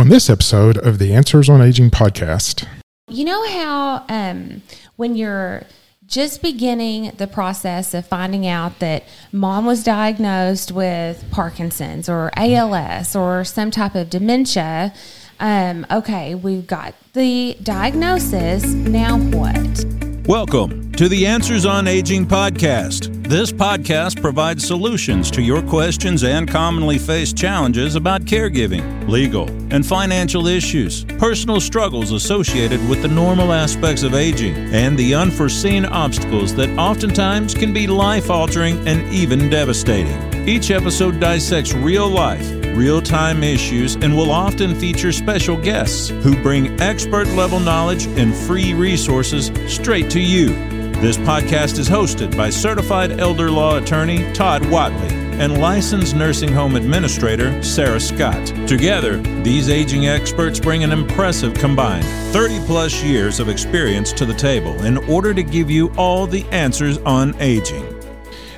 on this episode of the Answers on Aging podcast. You know how um, when you're just beginning the process of finding out that mom was diagnosed with Parkinson's or ALS or some type of dementia, um, okay, we've got the diagnosis. Now what? Welcome to the Answers on Aging podcast. This podcast provides solutions to your questions and commonly faced challenges about caregiving, legal, and financial issues, personal struggles associated with the normal aspects of aging, and the unforeseen obstacles that oftentimes can be life altering and even devastating. Each episode dissects real life, real time issues, and will often feature special guests who bring expert level knowledge and free resources straight to you. This podcast is hosted by certified elder law attorney Todd Watley and licensed nursing home administrator Sarah Scott. Together, these aging experts bring an impressive combined 30 plus years of experience to the table in order to give you all the answers on aging.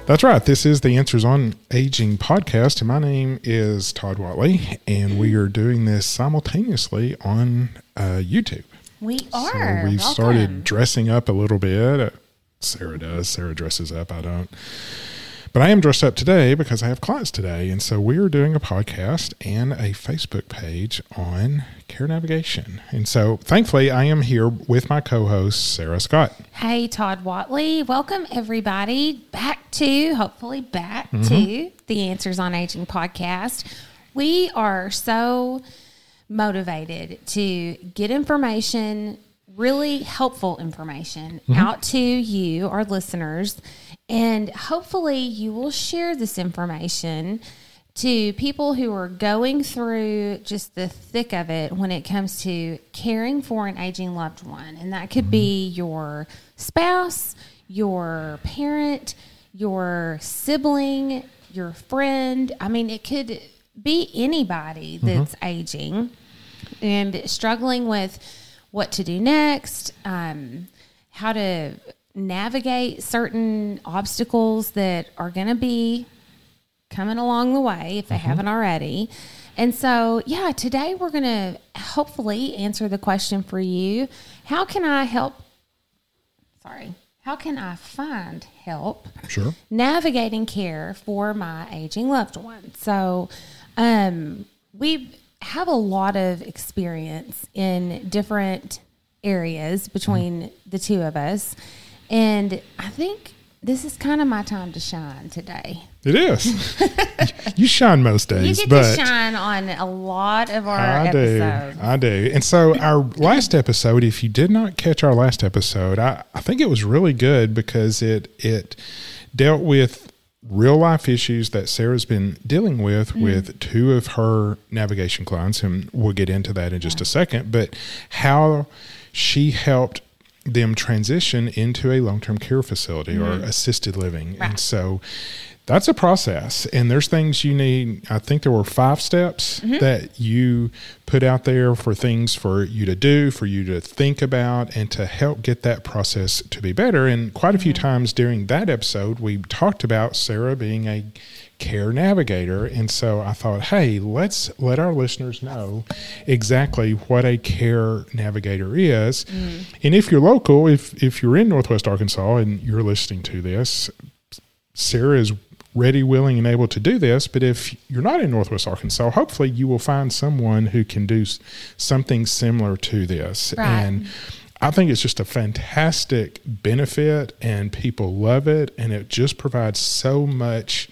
That's right. This is the Answers on Aging podcast, and my name is Todd Watley, and we are doing this simultaneously on uh, YouTube. We are. So we've Welcome. started dressing up a little bit. Sarah does. Sarah dresses up. I don't. But I am dressed up today because I have clients today. And so we are doing a podcast and a Facebook page on care navigation. And so thankfully, I am here with my co host, Sarah Scott. Hey, Todd Watley. Welcome, everybody, back to, hopefully, back Mm-hmm. to the Answers on Aging podcast. We are so motivated to get information, really helpful information, Mm-hmm. out to you, our listeners. And hopefully, you will share this information to people who are going through just the thick of it when it comes to caring for an aging loved one. And that could be your spouse, your parent, your sibling, your friend. I mean, it could be anybody that's aging and struggling with what to do next, um, how to navigate certain obstacles that are going to be coming along the way if they haven't already. And so, yeah, today we're going to hopefully answer the question for you How can I help? Sorry, how can I find help Sure. navigating care for my aging loved one? So, um, we have a lot of experience in different areas between the two of us. And I think this is kind of my time to shine today. It is. you shine most days. You get but to shine on a lot of our I do. I do. And so our last episode, if you did not catch our last episode, I, I think it was really good because it it dealt with real life issues that Sarah's been dealing with Mm. with two of her navigation clients, and we'll get into that in just a second, but how she helped them transition into a long term care facility or assisted living. And Mm-hmm. So that's a process and there's things you need. I think there were five steps mm-hmm. that you put out there for things for you to do for you to think about and to help get that process to be better. And quite a few mm-hmm. times during that episode we talked about sarah being a care navigator. And so i thought hey let's let our listeners know exactly what a care navigator is. Mm. And if you're local if if you're in northwest arkansas and you're listening to this Sarah is ready, willing, and able to do this. But if you're not in Northwest Arkansas, hopefully you will find someone who can do something similar to this. Right. And I think it's just a fantastic benefit, and people love it. And it just provides so much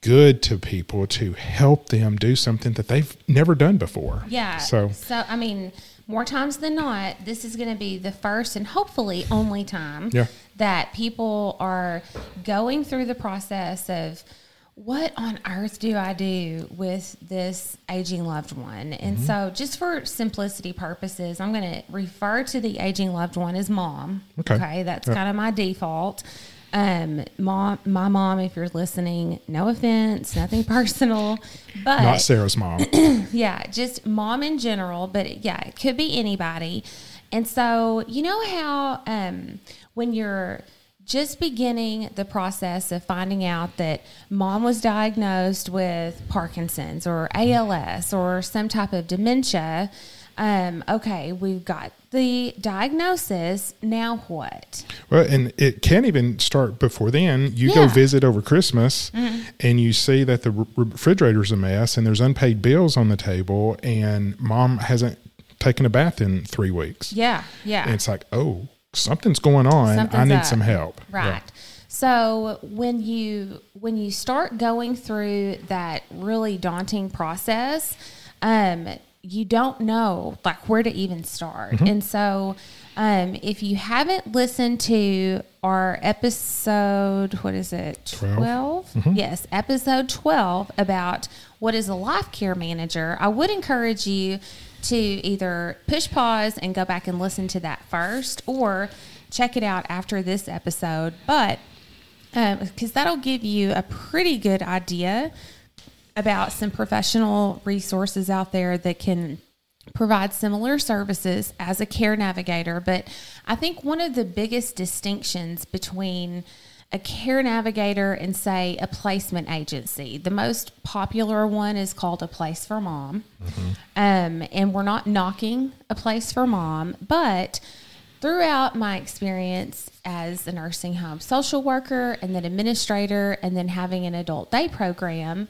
good to people to help them do something that they've never done before. Yeah. So, so I mean, more times than not, this is going to be the first and hopefully only time Yeah. that people are going through the process of what on earth do I do with this aging loved one? And Mm-hmm. so, just for simplicity purposes, I'm going to refer to the aging loved one as mom. Okay. that's Yeah. kind of my default. Um, mom, my mom, if you're listening, no offense, nothing personal, but not Sarah's mom. yeah, just mom in general, but yeah, it could be anybody. And so, you know how um, when you're just beginning the process of finding out that mom was diagnosed with Parkinson's or ALS or some type of dementia. Um, okay, we've got the diagnosis. Now what? Well, and it can't even start before then. You go visit over Christmas and you see that the re- refrigerator's a mess and there's unpaid bills on the table and mom hasn't taken a bath in three weeks. Yeah, yeah. And it's like, oh, something's going on. I need up. some help. Right. Yeah. So when you when you start going through that really daunting process, um, you don't know like where to even start. Mm-hmm. And so um, if you haven't listened to our episode, what is it? 12? 12? Yes, episode 12 about what is a life care manager. I would encourage you to either push pause and go back and listen to that first or check it out after this episode. But because that'll give you a pretty good idea about some professional resources out there that can provide similar services as a care navigator. But I think one of the biggest distinctions between a care navigator and, say, a placement agency, the most popular one is called a place for mom. Um, and we're not knocking a place for mom, but throughout my experience as a nursing home social worker and then administrator and then having an adult day program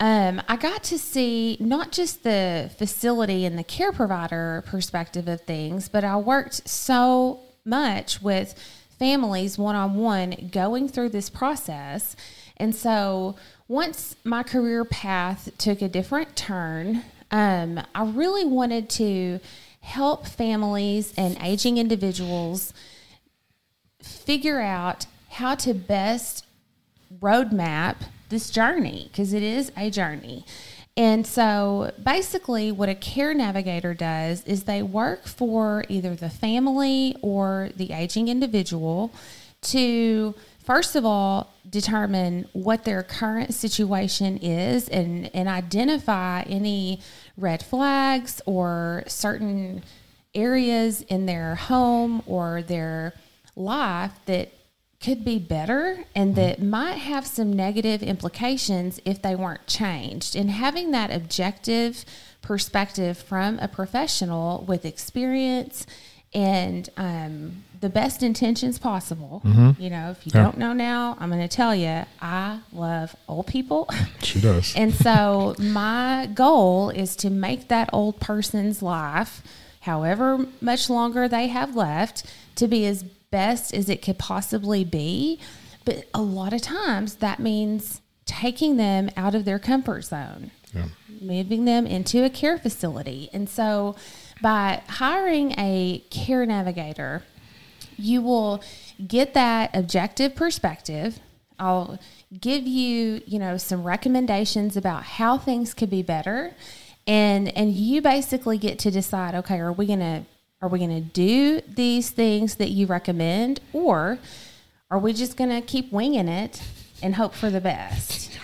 um, i got to see not just the facility and the care provider perspective of things but i worked so much with families one-on-one going through this process. And so once my career path took a different turn um, i really wanted to help families and aging individuals figure out how to best roadmap this journey because it is a journey. And so basically, what a care navigator does is they work for either the family or the aging individual to, first of all, determine what their current situation is and, and identify any red flags or certain areas in their home or their life that could be better and that might have some negative implications if they weren't changed. And having that objective perspective from a professional with experience and um, the best intentions possible. You know, if you Yeah. don't know now, I'm going to tell you, I love old people. She does. And so my goal is to make that old person's life, however much longer they have left, to be as best as it could possibly be. But a lot of times that means taking them out of their comfort zone yeah. moving them into a care facility. And so by hiring a care navigator, you will get that objective perspective. I'll give you, you know, some recommendations about how things could be better. And and you basically get to decide, okay, are we going to are we going to do these things that you recommend or are we just going to keep winging it and hope for the best?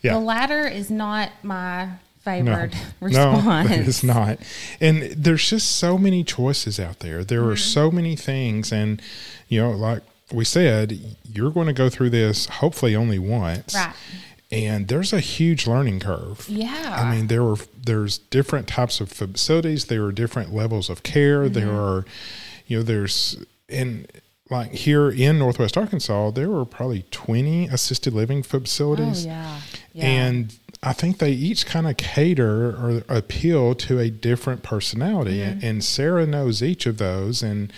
Yeah. The latter is not my No, favored no, response. it's not. And there's just so many choices out there. There Mm-hmm. are so many things, and you know, like we said, you're going to go through this hopefully only once, Right. And there's a huge learning curve. Yeah. I mean, there are there's different types of facilities. There are different levels of care. There Mm-hmm. are, you know, there's and like here in Northwest Arkansas, there were probably 20 assisted living Oh facilities. yeah. yeah. And I think they each kind of cater or appeal to a different personality. Mm-hmm. And Sarah knows each of those. And,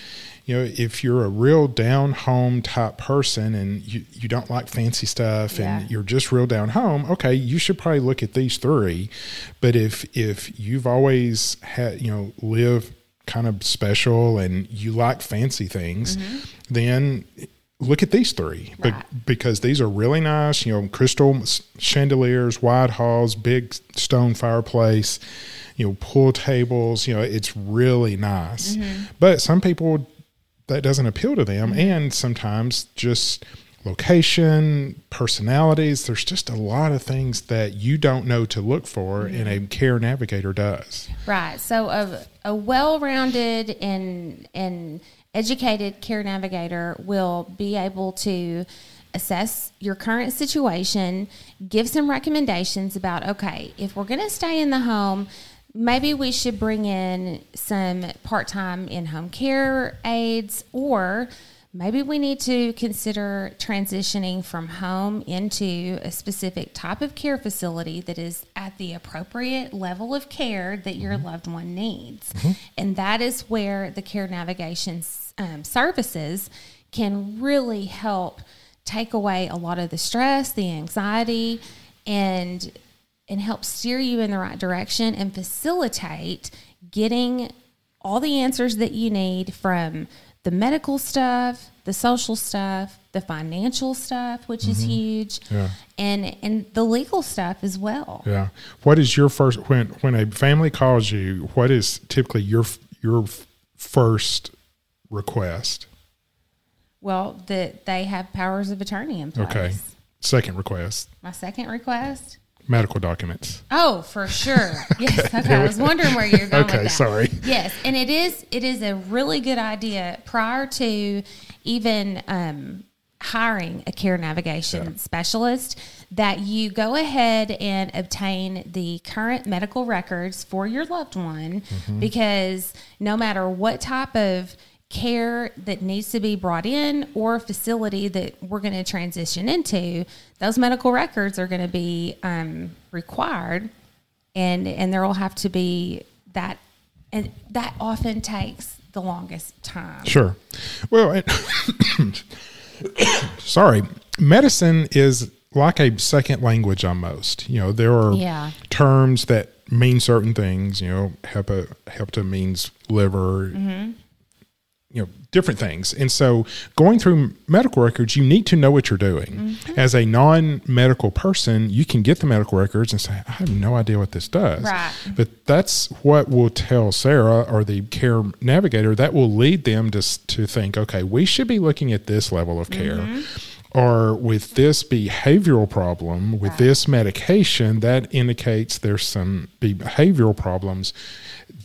you know, if you're a real down home type person and you, you don't like fancy stuff Yeah. and you're just real down home, okay, you should probably look at these three. But if if you've always had, you know, live kind of special and you like fancy things, mm-hmm. then look at these three be- Right. because these are really nice. You know, crystal chandeliers, wide halls, big stone fireplace. You know, pool tables. You know, it's really nice. Mm-hmm. But some people that doesn't appeal to them, mm-hmm. and sometimes just location, personalities. There's just a lot of things that you don't know to look for, and mm-hmm. a care navigator does. Right. So a, a well-rounded and and educated care navigator will be able to assess your current situation, give some recommendations about okay, if we're going to stay in the home, maybe we should bring in some part time in home care aides, or maybe we need to consider transitioning from home into a specific type of care facility that is at the appropriate level of care that your mm-hmm. loved one needs. Mm-hmm. And that is where the care navigation um, services can really help take away a lot of the stress, the anxiety, and and help steer you in the right direction and facilitate getting all the answers that you need from the medical stuff, the social stuff, the financial stuff, which mm-hmm. is huge, yeah. and and the legal stuff as well. Yeah. What is your first when when a family calls you? What is typically your your first request? Well, that they have powers of attorney in place. Okay. Second request. My second request. Medical documents. Oh, for sure. Yes. Okay. I was wondering where you're going. okay. Sorry. Yes, and it is it is a really good idea prior to even um, hiring a care navigation yeah. specialist that you go ahead and obtain the current medical records for your loved one mm-hmm. because no matter what type of care that needs to be brought in or facility that we're going to transition into, those medical records are going to be um, required, and and there will have to be that, and that often takes the longest time. Sure. Well, sorry, medicine is like a second language almost. You know, there are yeah. terms that mean certain things. You know, HEPA, HEPTA means liver. Mm-hmm you know different things and so going through medical records you need to know what you're doing mm-hmm. as a non-medical person you can get the medical records and say i have no idea what this does right. but that's what will tell sarah or the care navigator that will lead them to, to think okay we should be looking at this level of care mm-hmm. Or with this behavioral problem with right. this medication that indicates there's some behavioral problems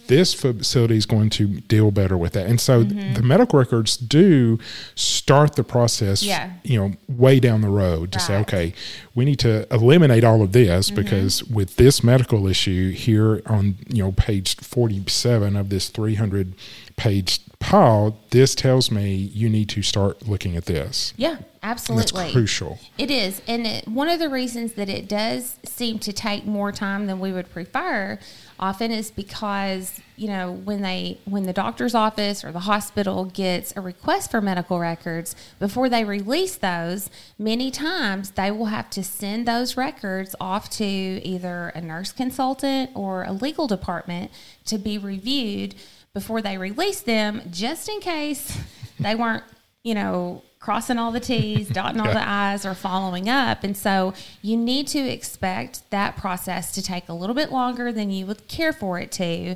this facility is going to deal better with that. And so mm-hmm. the medical records do start the process, yeah. you know, way down the road to right. say, okay, we need to eliminate all of this mm-hmm. because with this medical issue here on, you know, page 47 of this 300 page pile, this tells me you need to start looking at this. Yeah, absolutely. that's crucial. It is. And it, one of the reasons that it does seem to take more time than we would prefer often is because you know when they when the doctor's office or the hospital gets a request for medical records before they release those many times they will have to send those records off to either a nurse consultant or a legal department to be reviewed before they release them just in case they weren't you know crossing all the T's, dotting all the I's, or following up. And so you need to expect that process to take a little bit longer than you would care for it to.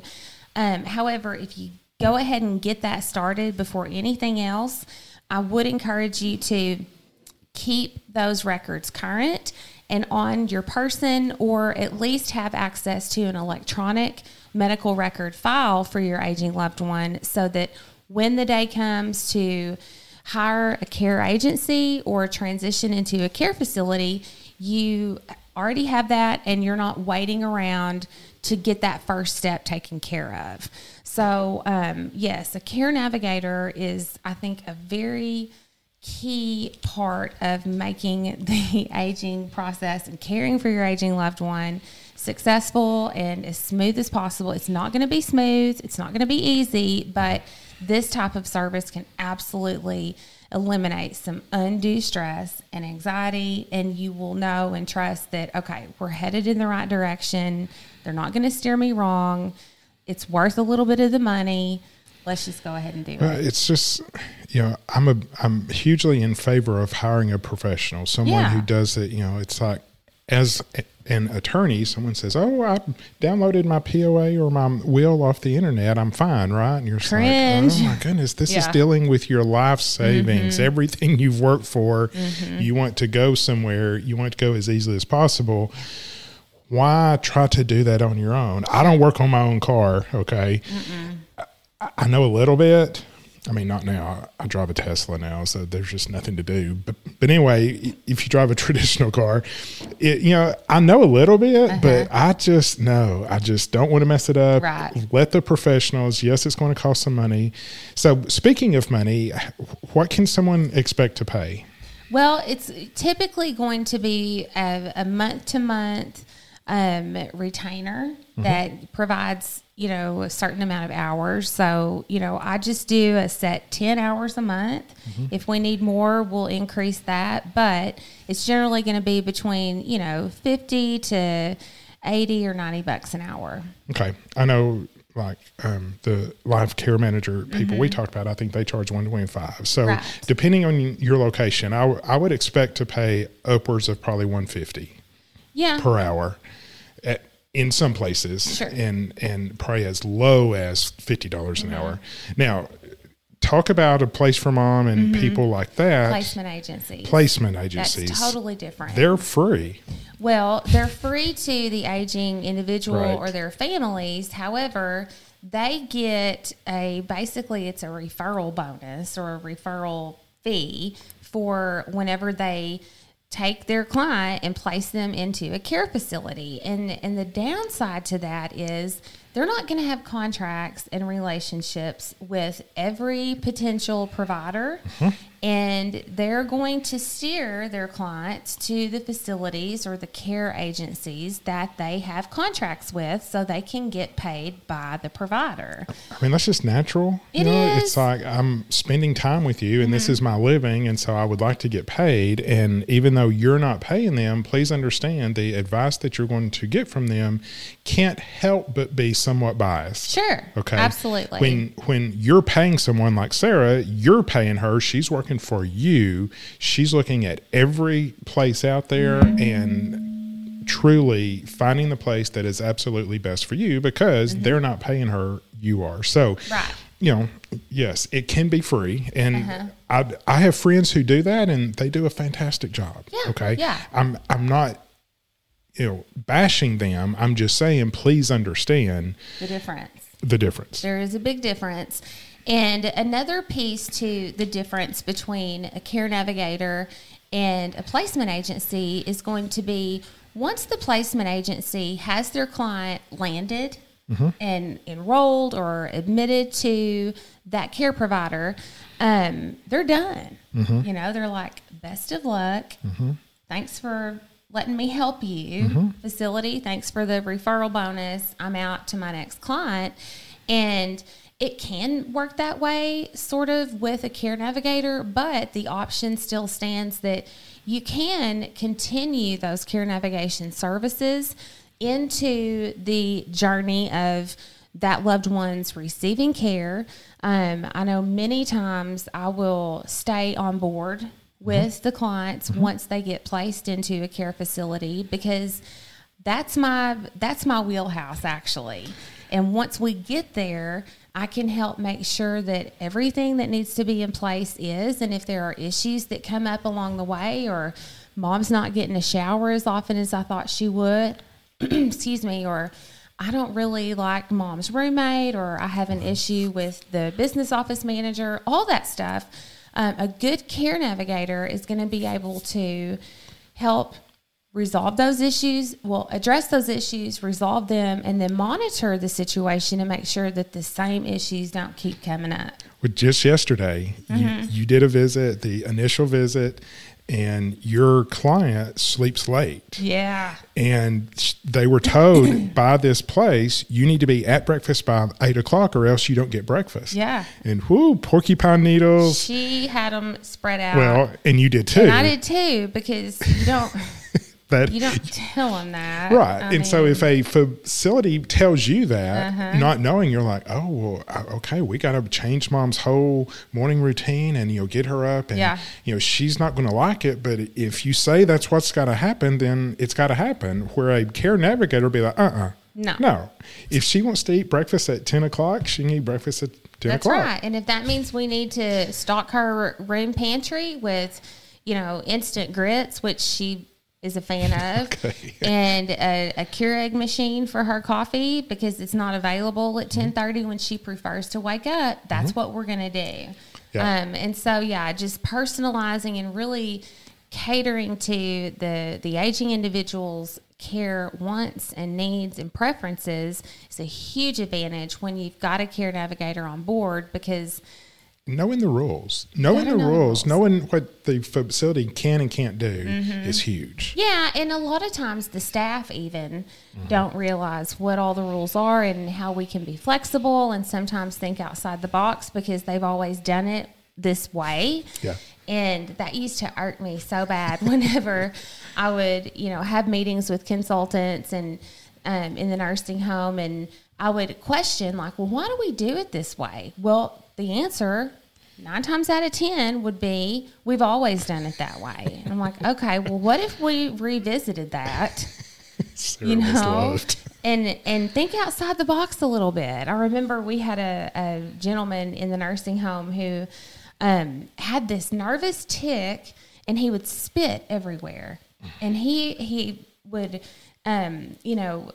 Um, however, if you go ahead and get that started before anything else, I would encourage you to keep those records current and on your person, or at least have access to an electronic medical record file for your aging loved one so that when the day comes to hire a care agency or transition into a care facility, you already have that and you're not waiting around to get that first step taken care of. So, um, yes, a care navigator is, I think, a very key part of making the aging process and caring for your aging loved one successful and as smooth as possible. It's not going to be smooth, it's not going to be easy, but this type of service can absolutely eliminate some undue stress and anxiety and you will know and trust that okay we're headed in the right direction they're not going to steer me wrong it's worth a little bit of the money let's just go ahead and do it it's just you know i'm a i'm hugely in favor of hiring a professional someone yeah. who does it you know it's like as an attorney, someone says, "Oh, I downloaded my POA or my will off the internet. I'm fine, right?" And you're Cringe. like, "Oh my goodness, this yeah. is dealing with your life savings, mm-hmm. everything you've worked for. Mm-hmm. You want to go somewhere. You want to go as easily as possible." Why try to do that on your own? I don't work on my own car. Okay, I, I know a little bit. I mean, not now. I drive a Tesla now, so there's just nothing to do. But but anyway, if you drive a traditional car, it, you know, I know a little bit, uh-huh. but I just no, I just don't want to mess it up. Right. Let the professionals. Yes, it's going to cost some money. So speaking of money, what can someone expect to pay? Well, it's typically going to be a month to month um, retainer that provides, you know, a certain amount of hours. So, you know, I just do a set 10 hours a month. If we need more, we'll increase that. But it's generally going to be between, you know, 50 to 80 or 90 bucks an hour. Okay, I know. Like um, the life care manager people we talked about, I think they charge one twenty five. So Right. depending on your location, I, w- I would expect to pay upwards of probably one fifty. Yeah. per hour at, in some places Sure. and and probably as low as fifty dollars Mm-hmm. an hour. Now, talk about a place for mom and people like that. Mm-hmm. Placement agencies. Placement That's agencies. totally different. They're free. Well, they're free to the aging individual Right. or their families. However, they get a basically it's a referral bonus or a referral fee for whenever they take their client and place them into a care facility. And and the downside to that is they're not going to have contracts and relationships with every potential provider mm-hmm. And they're going to steer their clients to the facilities or the care agencies that they have contracts with so they can get paid by the provider. I mean, that's just natural. It you know, is. Mm-hmm. it's like I'm spending time with you and this is my living. And so I would like to get paid. And even though you're not paying them, please understand the advice that you're going to get from them can't help but be somewhat biased. Sure. Okay. Absolutely. When when you're paying someone like Sarah, you're paying her. She's working for you. She's looking at every place out there and truly finding the place that is absolutely best for you because they're not paying her. You are. So Mm-hmm. Right. you know, yes, it can be free, and Uh-huh. I I have friends who do that, and they do a fantastic job. Yeah, Okay. yeah. I'm I'm not you know bashing them. I'm just saying, please understand the difference. the difference. There is a big difference. And another piece to the difference between a care navigator and a placement agency is going to be once the placement agency has their client landed mm-hmm. and enrolled or admitted to that care provider, um, they're done. Mm-hmm. You know, they're like, best of luck. Mm-hmm. Thanks for letting me help you, facility. Thanks for the referral bonus. I'm out to my next client. And it can work that way, sort of, with a care navigator, but the option still stands that you can continue those care navigation services into the journey of that loved one's receiving care. Um, I know many times I will stay on board with the clients once they get placed into a care facility because that's my that's my wheelhouse actually. And once we get there, I can help make sure that everything that needs to be in place is and if there are issues that come up along the way or mom's not getting a shower as often as I thought she would, excuse me, or I don't really like mom's roommate, or I have an issue with the business office manager, all that stuff. Um, a good care navigator is going to be able to help resolve those issues, well, address those issues, resolve them, and then monitor the situation and make sure that the same issues don't keep coming up. Well, just yesterday, Mm-hmm. you, you did a visit, the initial visit, and your client sleeps late. Yeah. And they were told by this place, you need to be at breakfast by eight o'clock or else you don't get breakfast. Yeah. And whoo, porcupine needles. She had them spread out. Well, and you did too. and I did too because you don't that, you don't tell them that. Right. I and so if a facility tells you that, Uh-huh. not knowing, you're like, oh, well, uh, okay, we got to change mom's whole morning routine and, you know, get her up. And, Yeah. you know, she's not going to like it. But if you say that's what's got to happen, then it's got to happen. Where a care navigator will be like, uh uh No. No. If she wants to eat breakfast at 10 o'clock, she can eat breakfast at 10 That's o'clock. right. And if that means we need to stock her room pantry with, you know, instant grits, which she is a fan of, Okay. and a, a Keurig machine for her coffee because it's not available at Mm-hmm. ten thirty when she prefers to wake up. That's what we're gonna do. Yeah. Um, and so yeah, just personalizing and really catering to the the aging individual's care wants and needs and preferences is a huge advantage when you've got a care navigator on board because knowing the rules, knowing the rules. knowing what the facility can and can't do Mm-hmm. is huge. Yeah, and a lot of times the staff even Mm-hmm. don't realize what all the rules are and how we can be flexible and sometimes think outside the box because they've always done it this way. Yeah. And that used to irk me so bad whenever I would, you know, have meetings with consultants and um, in the nursing home, and I would question, like, well, why do we do it this way? Well, the answer nine times out of ten would be we've always done it that way. And I'm like, okay, well, what if we revisited that? You know and and think outside the box a little bit i remember we had a, a gentleman in the nursing home who um, had this nervous tic and he would spit everywhere and he he would um, you know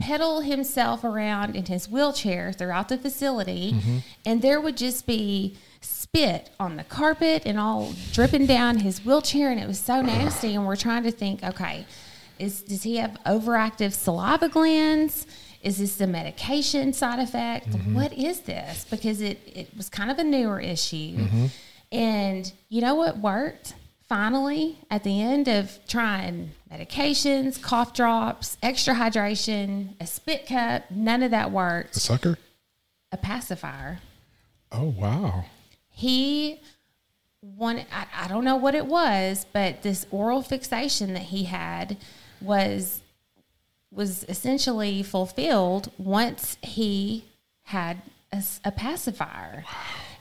pedal himself around in his wheelchair throughout the facility mm-hmm. and there would just be spit on the carpet and all dripping down his wheelchair and it was so nasty and we're trying to think okay is does he have overactive saliva glands? Is this the medication side effect? Mm-hmm. What is this? Because it, it was kind of a newer issue. Mm-hmm. And you know what worked finally at the end of trying medications cough drops extra hydration a spit cup none of that worked A sucker? a pacifier. Oh, wow. he one I, I don't know what it was but this oral fixation that he had was was essentially fulfilled once he had a pacifier.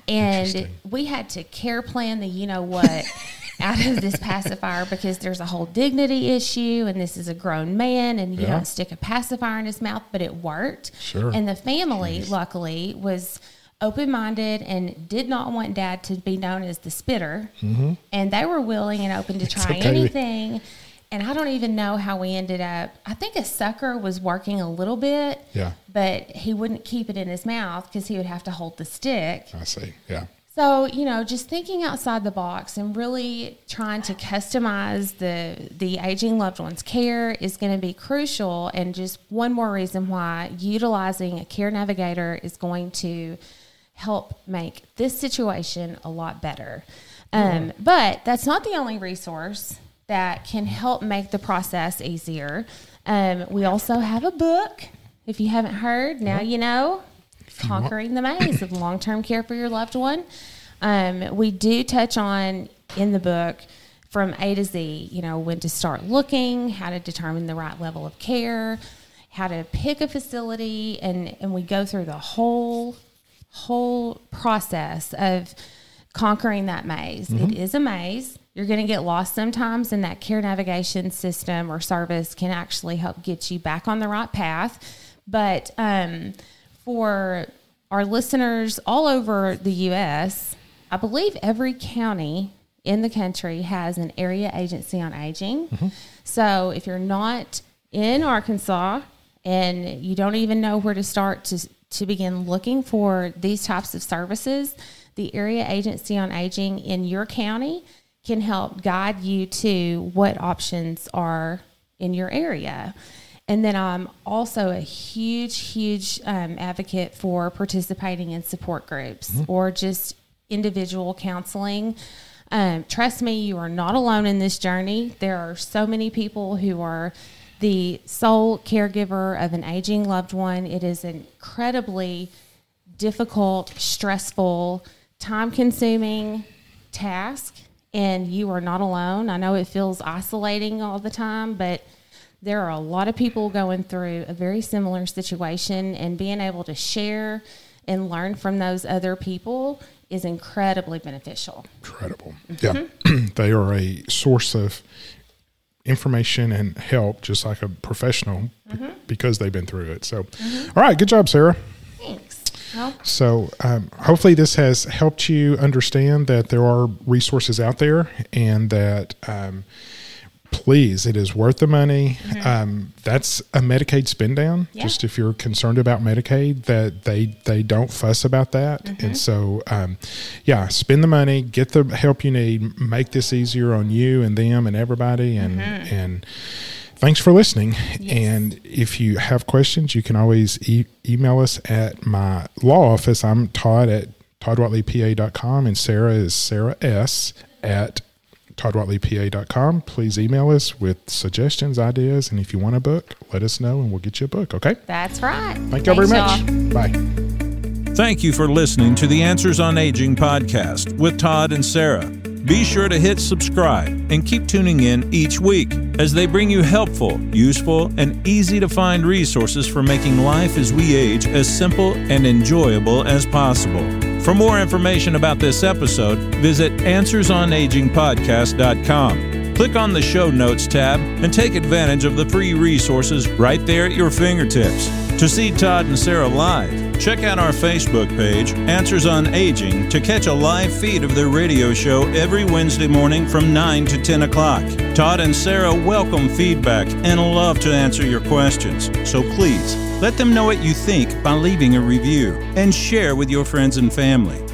And we had to care plan the you know what out of this pacifier because there's a whole dignity issue and this is a grown man and you Yeah. don't stick a pacifier in his mouth but it worked Sure. and the family luckily was open-minded and did not want dad to be known as the spitter and they were willing and open to try Mm-hmm. okay. anything and i don't even know how we ended up i think a sucker was working a little bit Yeah. but he wouldn't keep it in his mouth because he would have to hold the stick I see. Yeah. So, you know, just thinking outside the box and really trying to customize the the aging loved one's care is going to be crucial and just one more reason why utilizing a care navigator is going to help make this situation a lot better. Um, but that's not the only resource that can help make the process easier. Um, we also have a book. If you haven't heard, now you know. Conquering the Maze of Long Term Care for Your Loved One. Um, we do touch on in the book from A to Z, you know, when to start looking, how to determine the right level of care, how to pick a facility, and, and we go through the whole whole process of conquering that maze. It is a maze. You're going to get lost sometimes, and that care navigation system or service can actually help get you back on the right path. But um, for our listeners all over the U.S., I believe every county in the country has an area agency on aging. Mm-hmm. So if you're not in Arkansas and you don't even know where to start to, to begin looking for these types of services, the area agency on aging in your county can help guide you to what options are in your area. And then I'm also a huge, huge um, advocate for participating in support groups or just individual counseling. Um, trust me, you are not alone in this journey. There are so many people who are the sole caregiver of an aging loved one. It is an incredibly difficult, stressful, time consuming task, and you are not alone. I know it feels isolating all the time, but there are a lot of people going through a very similar situation, and being able to share and learn from those other people is incredibly beneficial. Incredible. Mm-hmm. Yeah. they are a source of information and help, just like a professional, Mm-hmm. because they've been through it. So, all right. Good job, Sarah. Thanks. Well, So, um, hopefully, this has helped you understand that there are resources out there and that um, please, it is worth the money. Um, that's a Medicaid spend down. Yeah. Just if you're concerned about Medicaid, that they they don't fuss about that, and so um, yeah, spend the money, get the help you need, make this easier on you and them and everybody, and and. Thanks for listening. And if you have questions, you can always e- email us at my law office. I'm Todd at toddwatleypa.com and Sarah is Sarah S at toddwatleypa.com. Please email us with suggestions, ideas, and if you want a book, let us know and we'll get you a book. Okay. That's right. Thank you all very much. y'all. Bye. Thank you for listening to the Answers on Aging podcast with Todd and Sarah. Be sure to hit subscribe and keep tuning in each week as they bring you helpful, useful, and easy to find resources for making life as we age as simple and enjoyable as possible. For more information about this episode, visit AnswersOnAgingPodcast.com. Click on the Show Notes tab and take advantage of the free resources right there at your fingertips. To see Todd and Sarah live, check out our Facebook page, Answers on Aging, to catch a live feed of their radio show every Wednesday morning from 9 to 10 o'clock. Todd and Sarah welcome feedback and love to answer your questions. So please let them know what you think by leaving a review and share with your friends and family.